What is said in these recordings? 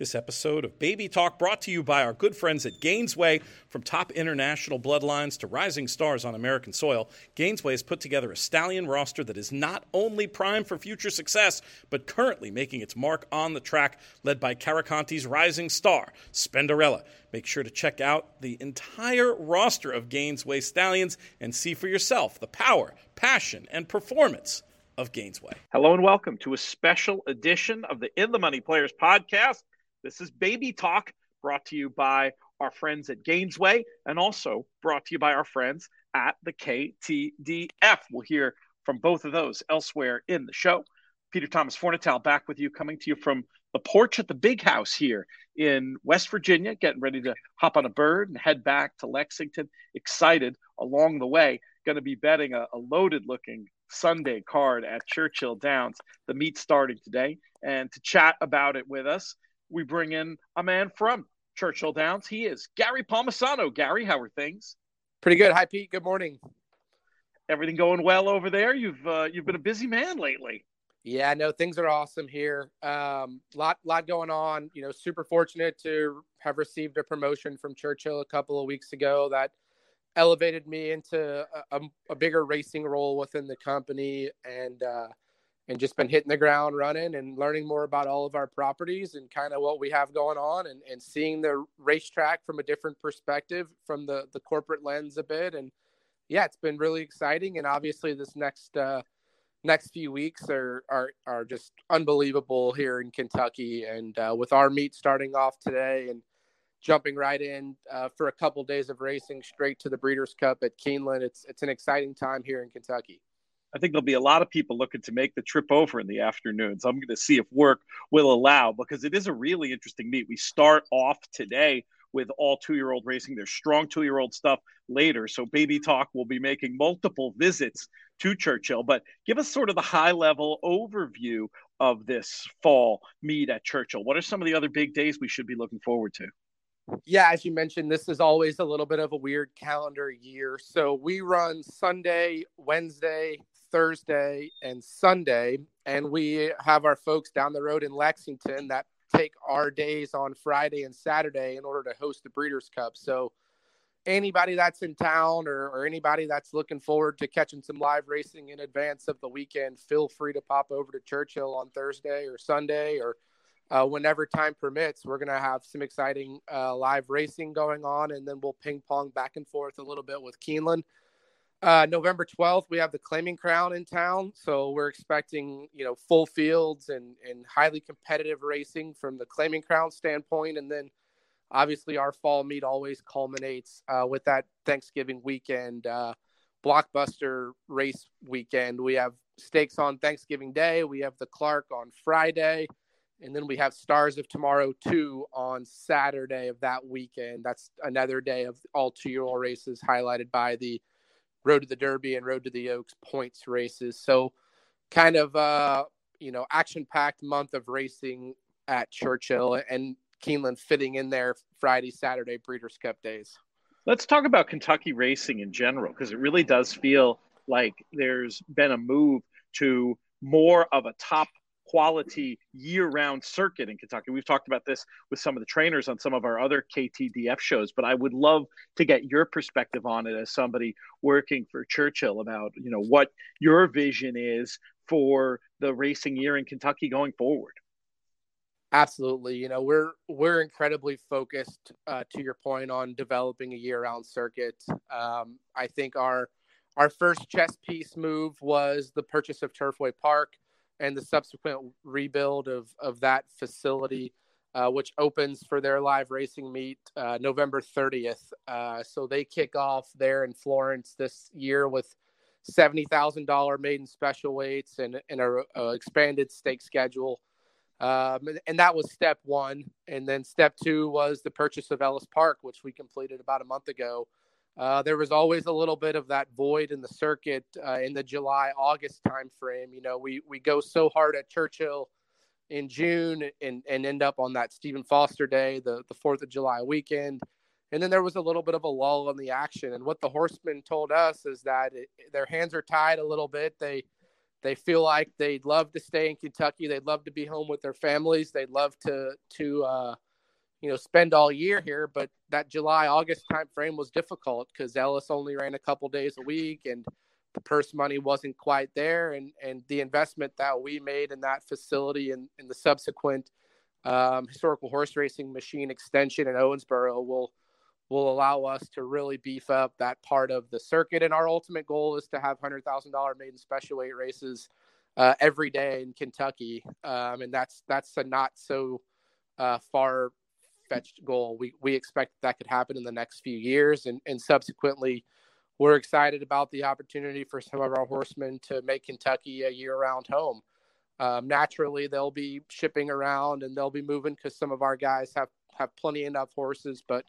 This episode of Baby Talk brought to you by our good friends at Gainesway. From top international bloodlines to rising stars on American soil, Gainesway has put together a stallion roster that is not only primed for future success, but currently making its mark on the track, led by Karakontie's rising star, Spendarella. Make sure to check out the entire roster of Gainesway stallions and see for yourself the power, passion, and performance of Gainesway. Hello and welcome to a special edition of the In the Money Players podcast. This is Baby Talk, brought to you by our friends at Gainesway and also brought to you by our friends at the KTDF. We'll hear from both of those elsewhere in the show. Peter Thomas Fornatale back with you, coming to you from the porch at the big house here in West Virginia, getting ready to hop on a bird and head back to Lexington. Excited along the way. Going to be betting a, a loaded looking Sunday card at Churchill Downs. The meet starting today. And to chat about it with us we bring in a man from Churchill Downs. He is Gary Palmisano. Gary, how are things? Pretty good. Hi, Pete. Good morning. Everything going well over there? You've uh, you've been a busy man lately. Yeah, no, things are awesome here. Um, lot lot going on. You know, super fortunate to have received a promotion from Churchill a couple of weeks ago that elevated me into a, a, a bigger racing role within the company and. Uh, and just been hitting the ground running and learning more about all of our properties and kind of what we have going on and, and seeing the racetrack from a different perspective from the, the corporate lens a bit. And yeah, it's been really exciting. And obviously this next, uh, next few weeks are, are, are just unbelievable here in Kentucky. And uh, with our meet starting off today and jumping right in uh, for a couple days of racing straight to the Breeders' Cup at Keeneland, it's, it's an exciting time here in Kentucky. I think there'll be a lot of people looking to make the trip over in the afternoon. So I'm going to see if work will allow because it is a really interesting meet. We start off today with all two year old racing. There's strong two year old stuff later. So Baby Talk will be making multiple visits to Churchill. But give us sort of the high level overview of this fall meet at Churchill. What are some of the other big days we should be looking forward to? Yeah, as you mentioned, this is always a little bit of a weird calendar year. So we run Sunday, Wednesday, Thursday, and Sunday. And we have our folks down the road in Lexington that take our days on Friday and Saturday in order to host the Breeders' Cup. So, anybody that's in town or, or anybody that's looking forward to catching some live racing in advance of the weekend, feel free to pop over to Churchill on Thursday or Sunday or uh, whenever time permits. We're going to have some exciting uh, live racing going on, and then we'll ping pong back and forth a little bit with Keeneland. Uh, November 12th, we have the Claiming Crown in town. So we're expecting, you know, full fields and, and highly competitive racing from the Claiming Crown standpoint. And then obviously our fall meet always culminates uh, with that Thanksgiving weekend, uh, blockbuster race weekend. We have stakes on Thanksgiving Day. We have the Clark on Friday. And then we have Stars of Tomorrow 2 on Saturday of that weekend. That's another day of all two year old races highlighted by the Road to the Derby and Road to the Oaks points races. So, kind of uh, you know, action packed month of racing at Churchill and Keeneland fitting in there Friday, Saturday Breeders' Cup days. Let's talk about Kentucky racing in general because it really does feel like there's been a move to more of a top quality year-round circuit in Kentucky. We've talked about this with some of the trainers on some of our other KTDF shows, but I would love to get your perspective on it as somebody working for Churchill about, you know, what your vision is for the racing year in Kentucky going forward. Absolutely. You know, we're we're incredibly focused uh, to your point on developing a year-round circuit. Um, I think our our first chess piece move was the purchase of Turfway Park and the subsequent rebuild of of that facility, uh, which opens for their live racing meet uh, November 30th. Uh, so they kick off there in Florence this year with seventy thousand dollar maiden special weights and and a, a expanded stake schedule. Um, and that was step one. And then step two was the purchase of Ellis Park, which we completed about a month ago. Uh, there was always a little bit of that void in the circuit uh, in the July August timeframe. You know, we we go so hard at Churchill in June and and end up on that Stephen Foster Day, the the Fourth of July weekend, and then there was a little bit of a lull in the action. And what the horsemen told us is that it, their hands are tied a little bit. They they feel like they'd love to stay in Kentucky. They'd love to be home with their families. They'd love to to uh, you know spend all year here. But that July August time frame was difficult because Ellis only ran a couple days a week, and the purse money wasn't quite there. And and the investment that we made in that facility and in the subsequent um, historical horse racing machine extension in Owensboro will will allow us to really beef up that part of the circuit. And our ultimate goal is to have hundred thousand dollar maiden special weight races uh, every day in Kentucky, um, and that's that's a not so uh, far fetched goal. We we expect that could happen in the next few years, and and subsequently. We're excited about the opportunity for some of our horsemen to make Kentucky a year-round home. Um, naturally, they'll be shipping around and they'll be moving because some of our guys have have plenty enough horses, but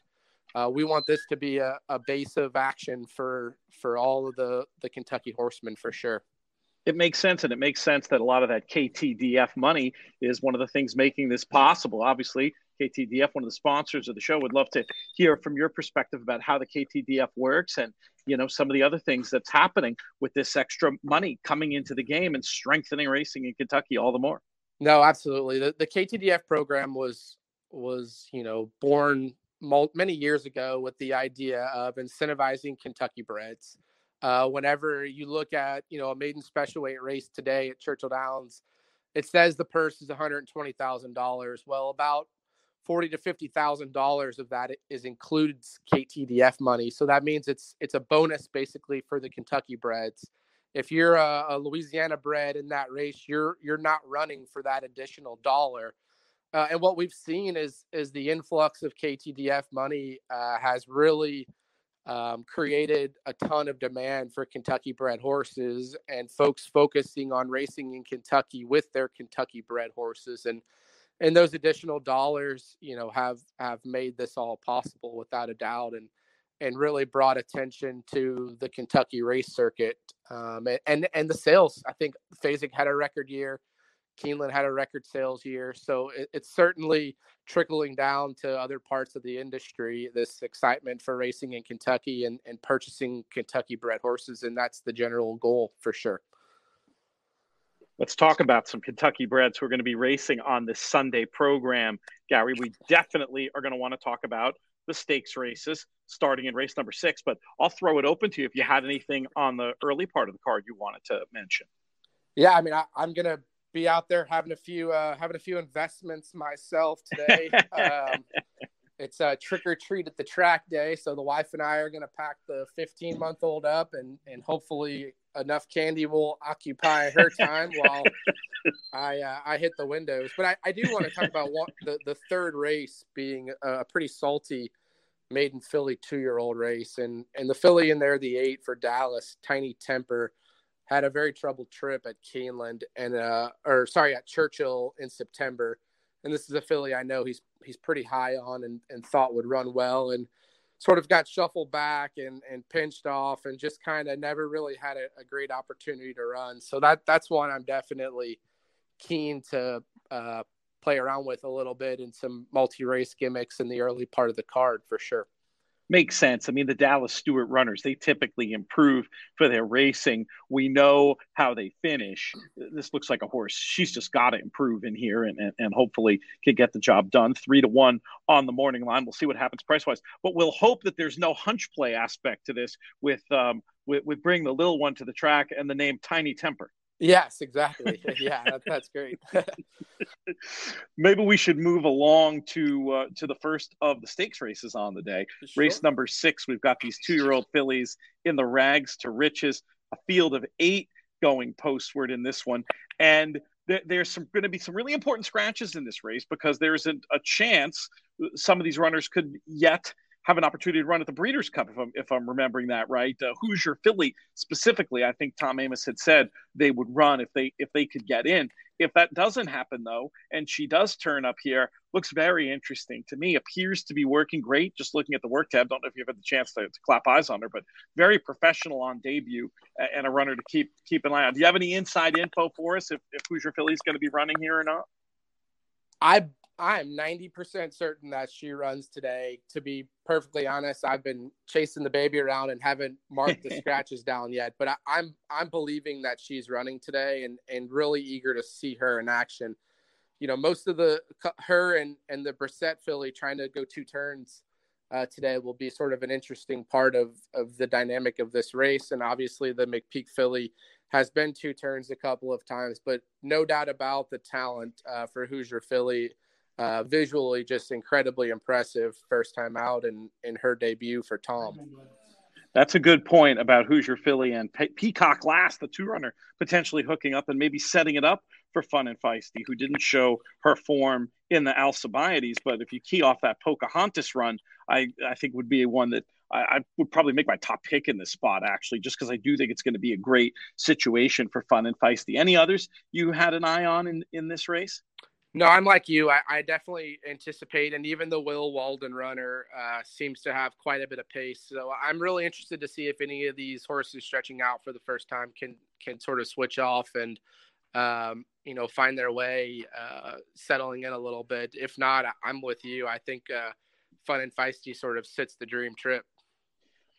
uh, we want this to be a, a base of action for for all of the the Kentucky horsemen for sure. It makes sense, and it makes sense that a lot of that KTDF money is one of the things making this possible. Obviously, KTDF, one of the sponsors of the show, would love to hear from your perspective about how the KTDF works and you know some of the other things that's happening with this extra money coming into the game and strengthening racing in Kentucky all the more. No, absolutely. The, the KTDF program was was you know born many years ago with the idea of incentivizing Kentucky breds. Uh, whenever you look at you know a maiden special weight race today at Churchill Downs, it says the purse is one hundred twenty thousand dollars. Well, about forty to fifty thousand dollars of that is includes KTDF money. So that means it's it's a bonus basically for the Kentucky breds. If you're a, a Louisiana bred in that race, you're you're not running for that additional dollar. Uh, and what we've seen is is the influx of KTDF money uh, has really um, created a ton of demand for Kentucky bred horses and folks focusing on racing in Kentucky with their Kentucky bred horses and and those additional dollars you know have have made this all possible without a doubt and and really brought attention to the Kentucky race circuit um, and, and and the sales I think Fasig had a record year Keeneland had a record sales year. So it, it's certainly trickling down to other parts of the industry, this excitement for racing in Kentucky and, and purchasing Kentucky bred horses. And that's the general goal for sure. Let's talk about some Kentucky breds who are going to be racing on this Sunday program. Gary, we definitely are going to want to talk about the stakes races starting in race number six, but I'll throw it open to you if you had anything on the early part of the card you wanted to mention. Yeah, I mean, I, am going to be out there having a few uh, having a few investments myself today. um, it's a trick or treat at the track day, so the wife and I are going to pack the 15 month old up, and and hopefully enough candy will occupy her time while I uh, I hit the windows. But I, I do want to talk about what, the the third race being a pretty salty maiden filly two year old race, and and the filly in there the eight for Dallas, Tiny Temper had a very troubled trip at Keeneland and uh or sorry at Churchill in September. And this is a filly I know he's he's pretty high on and, and thought would run well and sort of got shuffled back and, and pinched off and just kind of never really had a, a, great opportunity to run. So that that's one I'm definitely keen to uh, play around with a little bit in some multi race gimmicks in the early part of the card for sure makes sense. I mean, the Dallas Stewart runners, they typically improve for their racing. We know how they finish. This looks like a horse. She's just got to improve in here and, and, and hopefully can get the job done. Three to one on the morning line. We'll see what happens price wise, but we'll hope that there's no hunch play aspect to this with, um, with, with bringing the little one to the track and the name Tiny Temper. Yes, exactly. yeah, that, that's great. Maybe we should move along to uh, to the first of the stakes races on the day. Sure. Race number six. We've got these two year old fillies in the rags to riches. A field of eight going postward in this one, and th- there's some going to be some really important scratches in this race because there's a, a chance some of these runners could yet have an opportunity to run at the Breeders' Cup, if I'm if I'm remembering that right. Uh, Hoosier Filly specifically, I think Tom Amoss had said they would run if they if they could get in. If that doesn't happen though, and she does turn up here, looks very interesting to me. Appears to be working great. Just looking at the work tab, don't know if you've had the chance to, to clap eyes on her, but very professional on debut and a runner to keep keep an eye on. Do you have any inside info for us if, if Hoosier Filly is going to be running here or not? I I'm 90% certain that she runs today. To be perfectly honest, I've been chasing the baby around and haven't marked the scratches down yet. But I, I'm I'm believing that she's running today and and really eager to see her in action. You know, most of the her and and the Brissett filly trying to go two turns uh, today will be sort of an interesting part of of the dynamic of this race. And obviously, the McPeek filly has been two turns a couple of times, but no doubt about the talent uh, for Hoosier filly uh, visually just incredibly impressive first time out in in her debut for Tom. That's a good point about Hoosier filly and Pe- Peacock last, the two runner potentially hooking up and maybe setting it up for Fun and Feisty, who didn't show her form in the Alcibiades. But if you key off that Pocahontas run, I, I think would be one that I, I would probably make my top pick in this spot, actually, just because I do think it's going to be a great situation for Fun and Feisty. Any others you had an eye on in, in this race? No, I'm like you. I, I, definitely anticipate, and even the Will Walden runner uh, seems to have quite a bit of pace. So I'm really interested to see if any of these horses stretching out for the first time can can sort of switch off and um, you know find their way, uh, settling in a little bit. If not, I'm with you. I think uh, Fun and Feisty sort of sits the dream trip.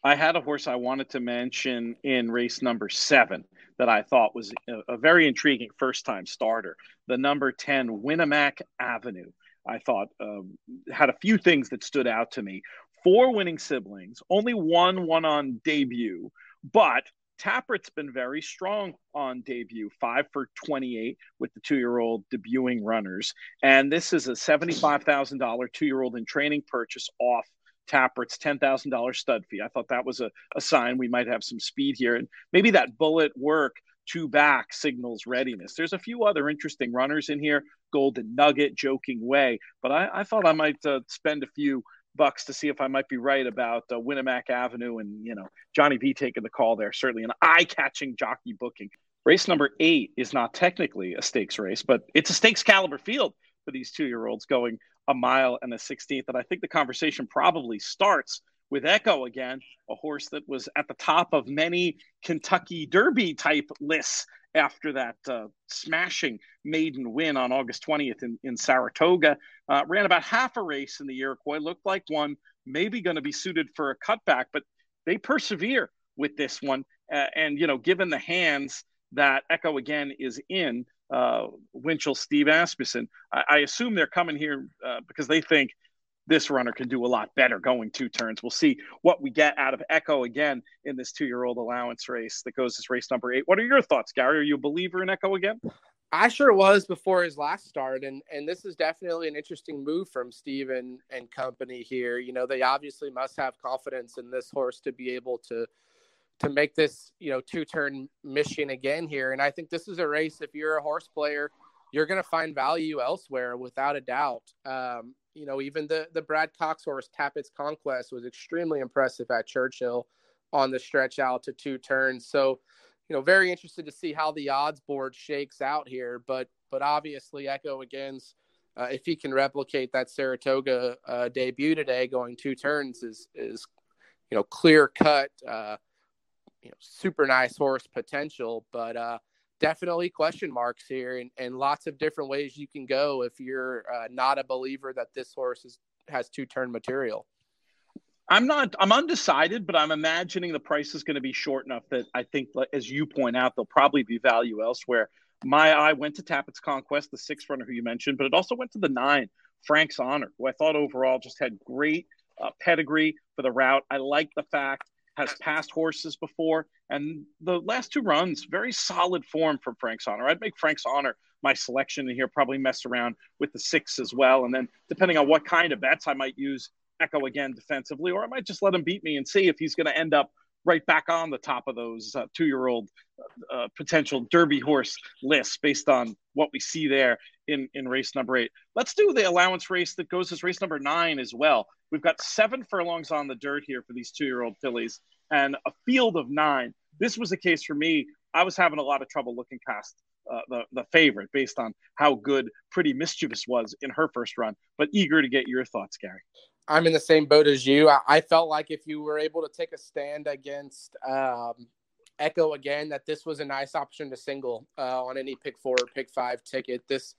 I had a horse I wanted to mention in race number seven that I thought was a, a very intriguing first time starter. The number 10, Winnemac Avenue. I thought um, had a few things that stood out to me. Four winning siblings, only one won on debut, but Tapwrit's been very strong on debut, five for 28 with the two year old debuting runners. And this is a $75,000 two year old in training purchase off Tapwrit's $10,000 stud fee. I thought that was a, a sign we might have some speed here. And maybe that bullet work two back signals readiness. There's a few other interesting runners in here Golden Nugget, Joking Way. But I, I thought I might uh, spend a few bucks to see if I might be right about uh, Winnemac Avenue and, you know, Johnny V taking the call there. Certainly an eye catching jockey booking. Race number eight is not technically a stakes race, but it's a stakes caliber field for these two year olds going a mile and a 16th. And I think the conversation probably starts with Echo again, a horse that was at the top of many Kentucky Derby type lists after that uh, smashing maiden win on August 20th in, in Saratoga. Uh, ran about half a race in the Iroquois, looked like one maybe going to be suited for a cutback, but they persevere with this one. Uh, and, you know, given the hands that Echo again is in, uh, Winchell, Steve Asmussen. I, I, assume they're coming here uh, because they think this runner can do a lot better going two turns. We'll see what we get out of Echo again in this two year old allowance race that goes as race number eight. What are your thoughts, Gary? Are you a believer in Echo again? I sure was before his last start, and and this is definitely an interesting move from Steven and company here. You know, they obviously must have confidence in this horse to be able to to make this you know two turn mission again here. And I think this is a race. If you're a horse player, you're going to find value elsewhere without a doubt. Um, you know, even the the Brad Cox horse Tapit's Conquest was extremely impressive at Churchill on the stretch out to two turns. So, you know, very interested to see how the odds board shakes out here. But but obviously, Echo again's uh, if he can replicate that Saratoga uh, debut today, going two turns is is you know clear cut. Uh, you know, super nice horse potential, but uh, definitely question marks here and, and lots of different ways you can go if you're uh, not a believer that this horse is, has two turn material. I'm not. I'm undecided, but I'm imagining the price is going to be short enough that I think, as you point out, there'll probably be value elsewhere. My eye went to Tapit's Conquest, the six runner who you mentioned, but it also went to the nine, Frank's Honor, who I thought overall just had great uh, pedigree for the route. I like the fact has passed horses before. And the last two runs, very solid form from Frank's Honor. I'd make Frank's Honor my selection in here, probably mess around with the six as well. And then depending on what kind of bets, I might use Echo again defensively, or I might just let him beat me and see if he's going to end up right back on the top of those uh, two year old uh, potential Derby horse lists based on what we see there in, in race number eight. Let's do the allowance race that goes as race number nine as well. We've got seven furlongs on the dirt here for these two year old fillies and a field of nine. This was a case for me. I was having a lot of trouble looking past uh, the, the favorite based on how good Pretty Mischievous was in her first run, but eager to get your thoughts, Gary. I'm in the same boat as you. I, I felt like if you were able to take a stand against um, Echo again, that this was a nice option to single uh, on any pick four or pick five ticket. This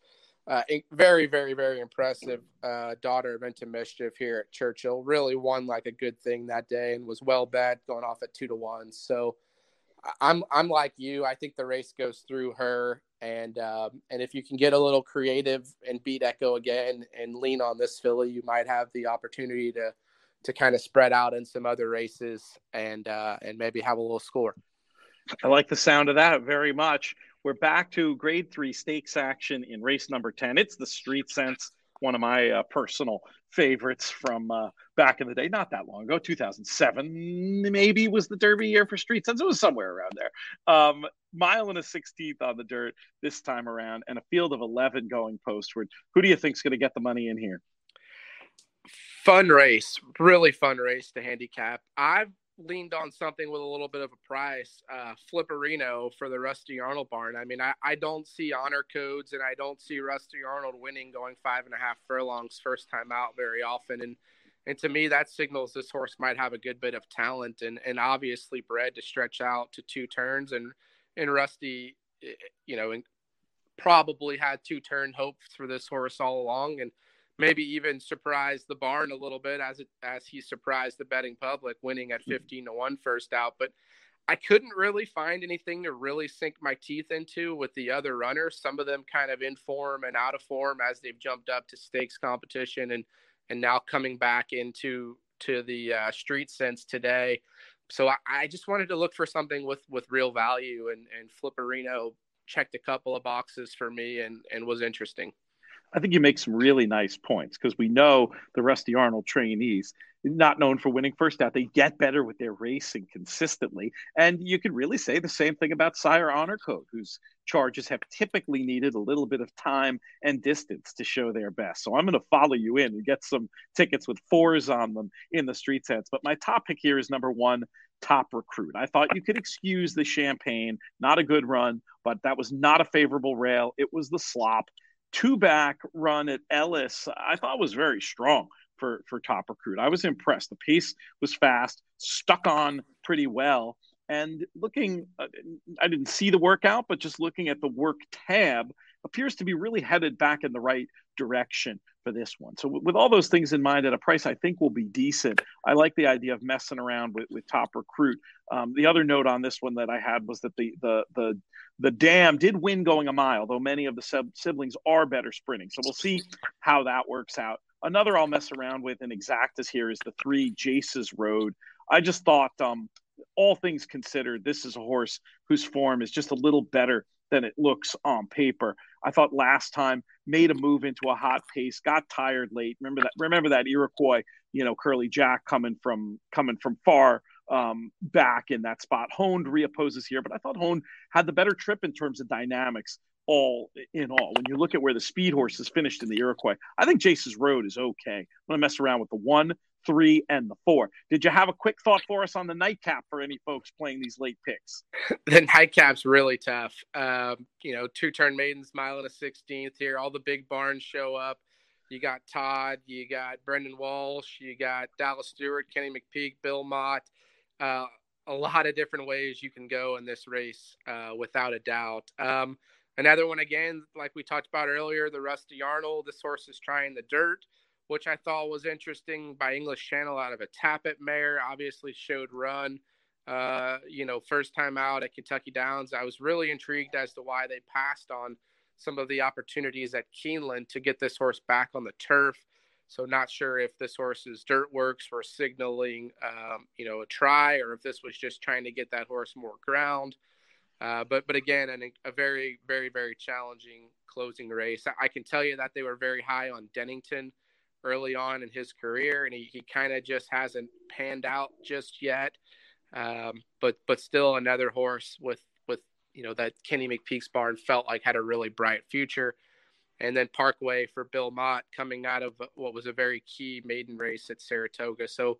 uh, very, very, very impressive uh, daughter of into mischief here at Churchill. Really won like a good thing that day and was well bet, going off at two to one. So I'm I'm like you. I think the race goes through her, and um, and if you can get a little creative and beat Echo again and lean on this filly, you might have the opportunity to to kind of spread out in some other races and uh, and maybe have a little score. I like the sound of that very much. We're back to grade three stakes action in race number 10. It's the Street Sense, one of my uh, personal favorites from uh, back in the day, not that long ago, 2007, maybe was the Derby year for Street Sense. It was somewhere around there. Um, mile and a 16th on the dirt this time around, and a field of 11 going postward. Who do you think is going to get the money in here? Fun race, really fun race to handicap. I've leaned on something with a little bit of a price, uh, Flipperino for the Rusty Arnold barn. I mean, I, I don't see honor codes and I don't see Rusty Arnold winning going five and a half furlongs first time out very often. And and to me, that signals this horse might have a good bit of talent and, and obviously bred to stretch out to two turns. And and Rusty, eh, you know, and probably had two turn hopes for this horse all along. And maybe even surprise the barn a little bit as it as he surprised the betting public winning at mm-hmm. 15 to 1 first out. But I couldn't really find anything to really sink my teeth into with the other runners. Some of them kind of in form and out of form as they've jumped up to stakes competition and and now coming back into to the uh, street sense today. So I, I, just wanted to look for something with with real value and and Flipperino checked a couple of boxes for me and and was interesting I think you make some really nice points because we know the Rusty Arnold trainees, not known for winning first out, they get better with their racing consistently. And you could really say the same thing about Sire Honor Code, whose charges have typically needed a little bit of time and distance to show their best. So I'm going to follow you in and get some tickets with fours on them in the Street Sense. But my top pick here is number one, top recruit. I thought you could excuse the champagne, not a good run, but that was not a favorable rail. It was the slop two back run at Ellis, I thought was very strong for for top recruit. I was impressed. The pace was fast, stuck on pretty well. And looking, uh, I didn't see the workout, but just looking at the work tab, appears to be really headed back in the right direction for this one. So, with all those things in mind, at a price I think will be decent, I like the idea of messing around with, with top recruit. Um, the other note on this one that I had was that the the the the dam did win going a mile, though many of the sub- siblings are better sprinting. So we'll see how that works out. Another I'll mess around with in exactas here is the three Jace's Road. I just thought, um, all things considered, this is a horse whose form is just a little better than it looks on paper. I thought last time made a move into a hot pace, got tired late. Remember that? Remember that Iroquois, you know, Curly Jack coming from coming from far um, back in that spot. Honed reopposes here, but I thought Honed had the better trip in terms of dynamics. All in all, when you look at where the speed horses finished in the Iroquois, I think Jace's Road is okay. I'm gonna mess around with the one, three, and the four. Did you have a quick thought for us on the nightcap for any folks playing these late picks? the nightcap's really tough. Um, you know, two turn maidens, mile and a sixteenth here. All the big barns show up. You got Todd, you got Brendan Walsh, you got Dallas Stewart, Kenny McPeek, Bill Mott. Uh, a lot of different ways you can go in this race, uh, without a doubt. Um, another one again, like we talked about earlier, the Rusty Arnold. This horse is trying the dirt which I thought was interesting by English Channel out of a Tapit mare. Obviously showed run, uh, you know, first time out at Kentucky Downs. I was really intrigued as to why they passed on some of the opportunities at Keeneland to get this horse back on the turf. So not sure if this horse's dirt works for signaling, um, you know, a try, or if this was just trying to get that horse more ground. Uh, but but again, an, a very very very challenging closing race. I can tell you that they were very high on Dennington early on in his career, and he, he kind of just hasn't panned out just yet. Um, but but still another horse with with you know that Kenny McPeek's barn felt like had a really bright future. And then Parkway for Bill Mott coming out of what was a very key maiden race at Saratoga. So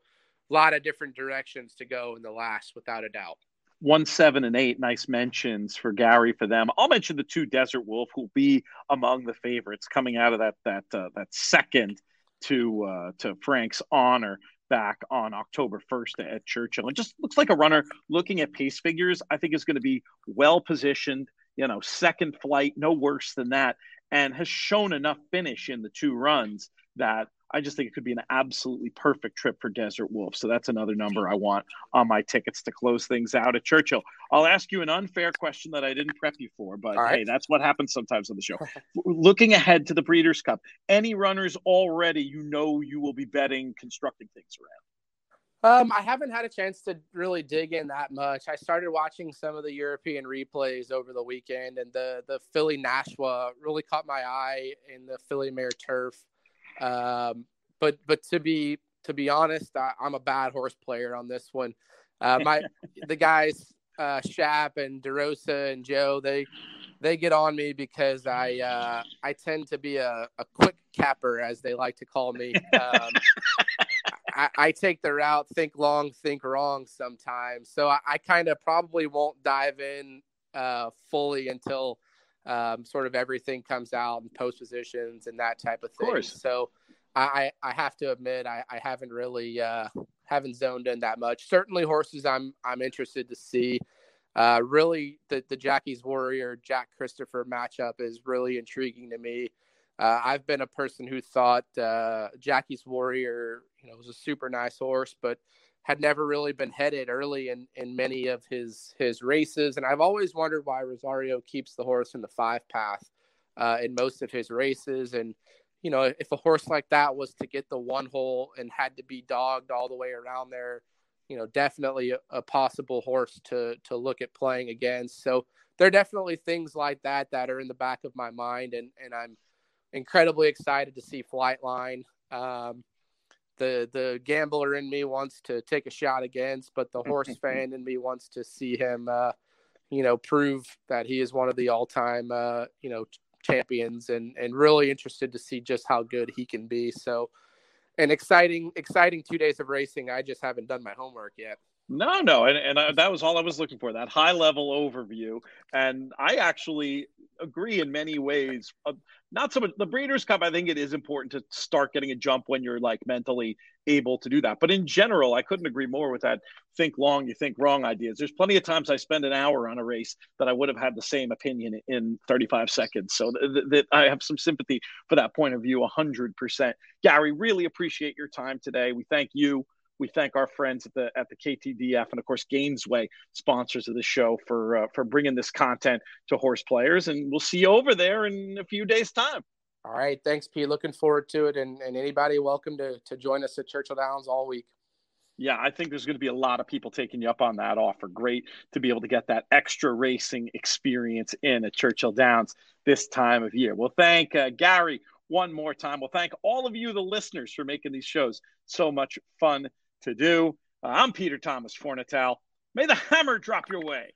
a lot of different directions to go in the last, without a doubt one, seven, and eight. Nice mentions for Gary for them. I'll mention the two Desert Wolf, who'll be among the favorites coming out of that that uh, that second to uh, to Frank's honor back on October 1st at Churchill. It just looks like a runner looking at pace figures. I think is going to be well positioned. You know, second flight, no worse than that. And has shown enough finish in the two runs that I just think it could be an absolutely perfect trip for Desert Wolf. So that's another number I want on my tickets to close things out at Churchill. I'll ask you an unfair question that I didn't prep you for, but right. hey, that's what happens sometimes on the show. Looking ahead to the Breeders' Cup, any runners already you know you will be betting, constructing things around? Um, I haven't had a chance to really dig in that much. I started watching some of the European replays over the weekend, and the the Filly Nashwa really caught my eye in the Filly Mare Turf. Um, but but to be to be honest, I, am a bad horse player on this one. Uh, my the guys uh, Shap and DeRosa and Joe they they get on me because I uh, I tend to be a, a quick capper as they like to call me. Um, I, I, take the route think long, think wrong sometimes. So I, I kind of probably won't dive in uh, fully until um, sort of everything comes out and post positions and that type of thing. Of course. So I, I have to admit I, I haven't really uh, haven't zoned in that much. Certainly horses I'm I'm interested to see. Uh, really, the the Jackie's Warrior Jack Christopher matchup is really intriguing to me. Uh, I've been a person who thought uh, Jackie's Warrior, you know, was a super nice horse, but had never really been headed early in, in many of his his races, and I've always wondered why Rosario keeps the horse in the five path uh, in most of his races. And you know, if a horse like that was to get the one hole and had to be dogged all the way around there, you know, definitely a, a possible horse to to look at playing against. So there are definitely things like that that are in the back of my mind, and and I'm incredibly excited to see Flightline. Um, the the gambler in me wants to take a shot against, but the horse fan in me wants to see him, uh, you know, prove that he is one of the all time, uh, you know, champions, and and really interested to see just how good he can be. So, an exciting exciting two days of racing. I just haven't done my homework yet. No, no, and, and I, that was all I was looking for that high level overview. And I actually agree in many ways. Uh, not so much the Breeders' Cup. I think it is important to start getting a jump when you're like mentally able to do that. But in general, I couldn't agree more with that. Think long, you think wrong ideas. There's plenty of times I spend an hour on a race that I would have had the same opinion in 35 seconds. So that th- I have some sympathy for that point of view, 100%. Gary, really appreciate your time today. We thank you we thank our friends at the at the KTDF and of course Gainesway sponsors of the show for uh, for bringing this content to horse players. And we'll see you over there in a few days' time. All right, thanks, Pete. Looking forward to it, and, and anybody welcome to to join us at Churchill Downs all week. Yeah, I think there's going to be a lot of people taking you up on that offer. Great to be able to get that extra racing experience in at Churchill Downs this time of year. Well, thank uh, Gary one more time. We'll thank all of you, the listeners, for making these shows so much fun to do. Uh, I'm Peter Thomas Fornatale. May the hammer drop your way.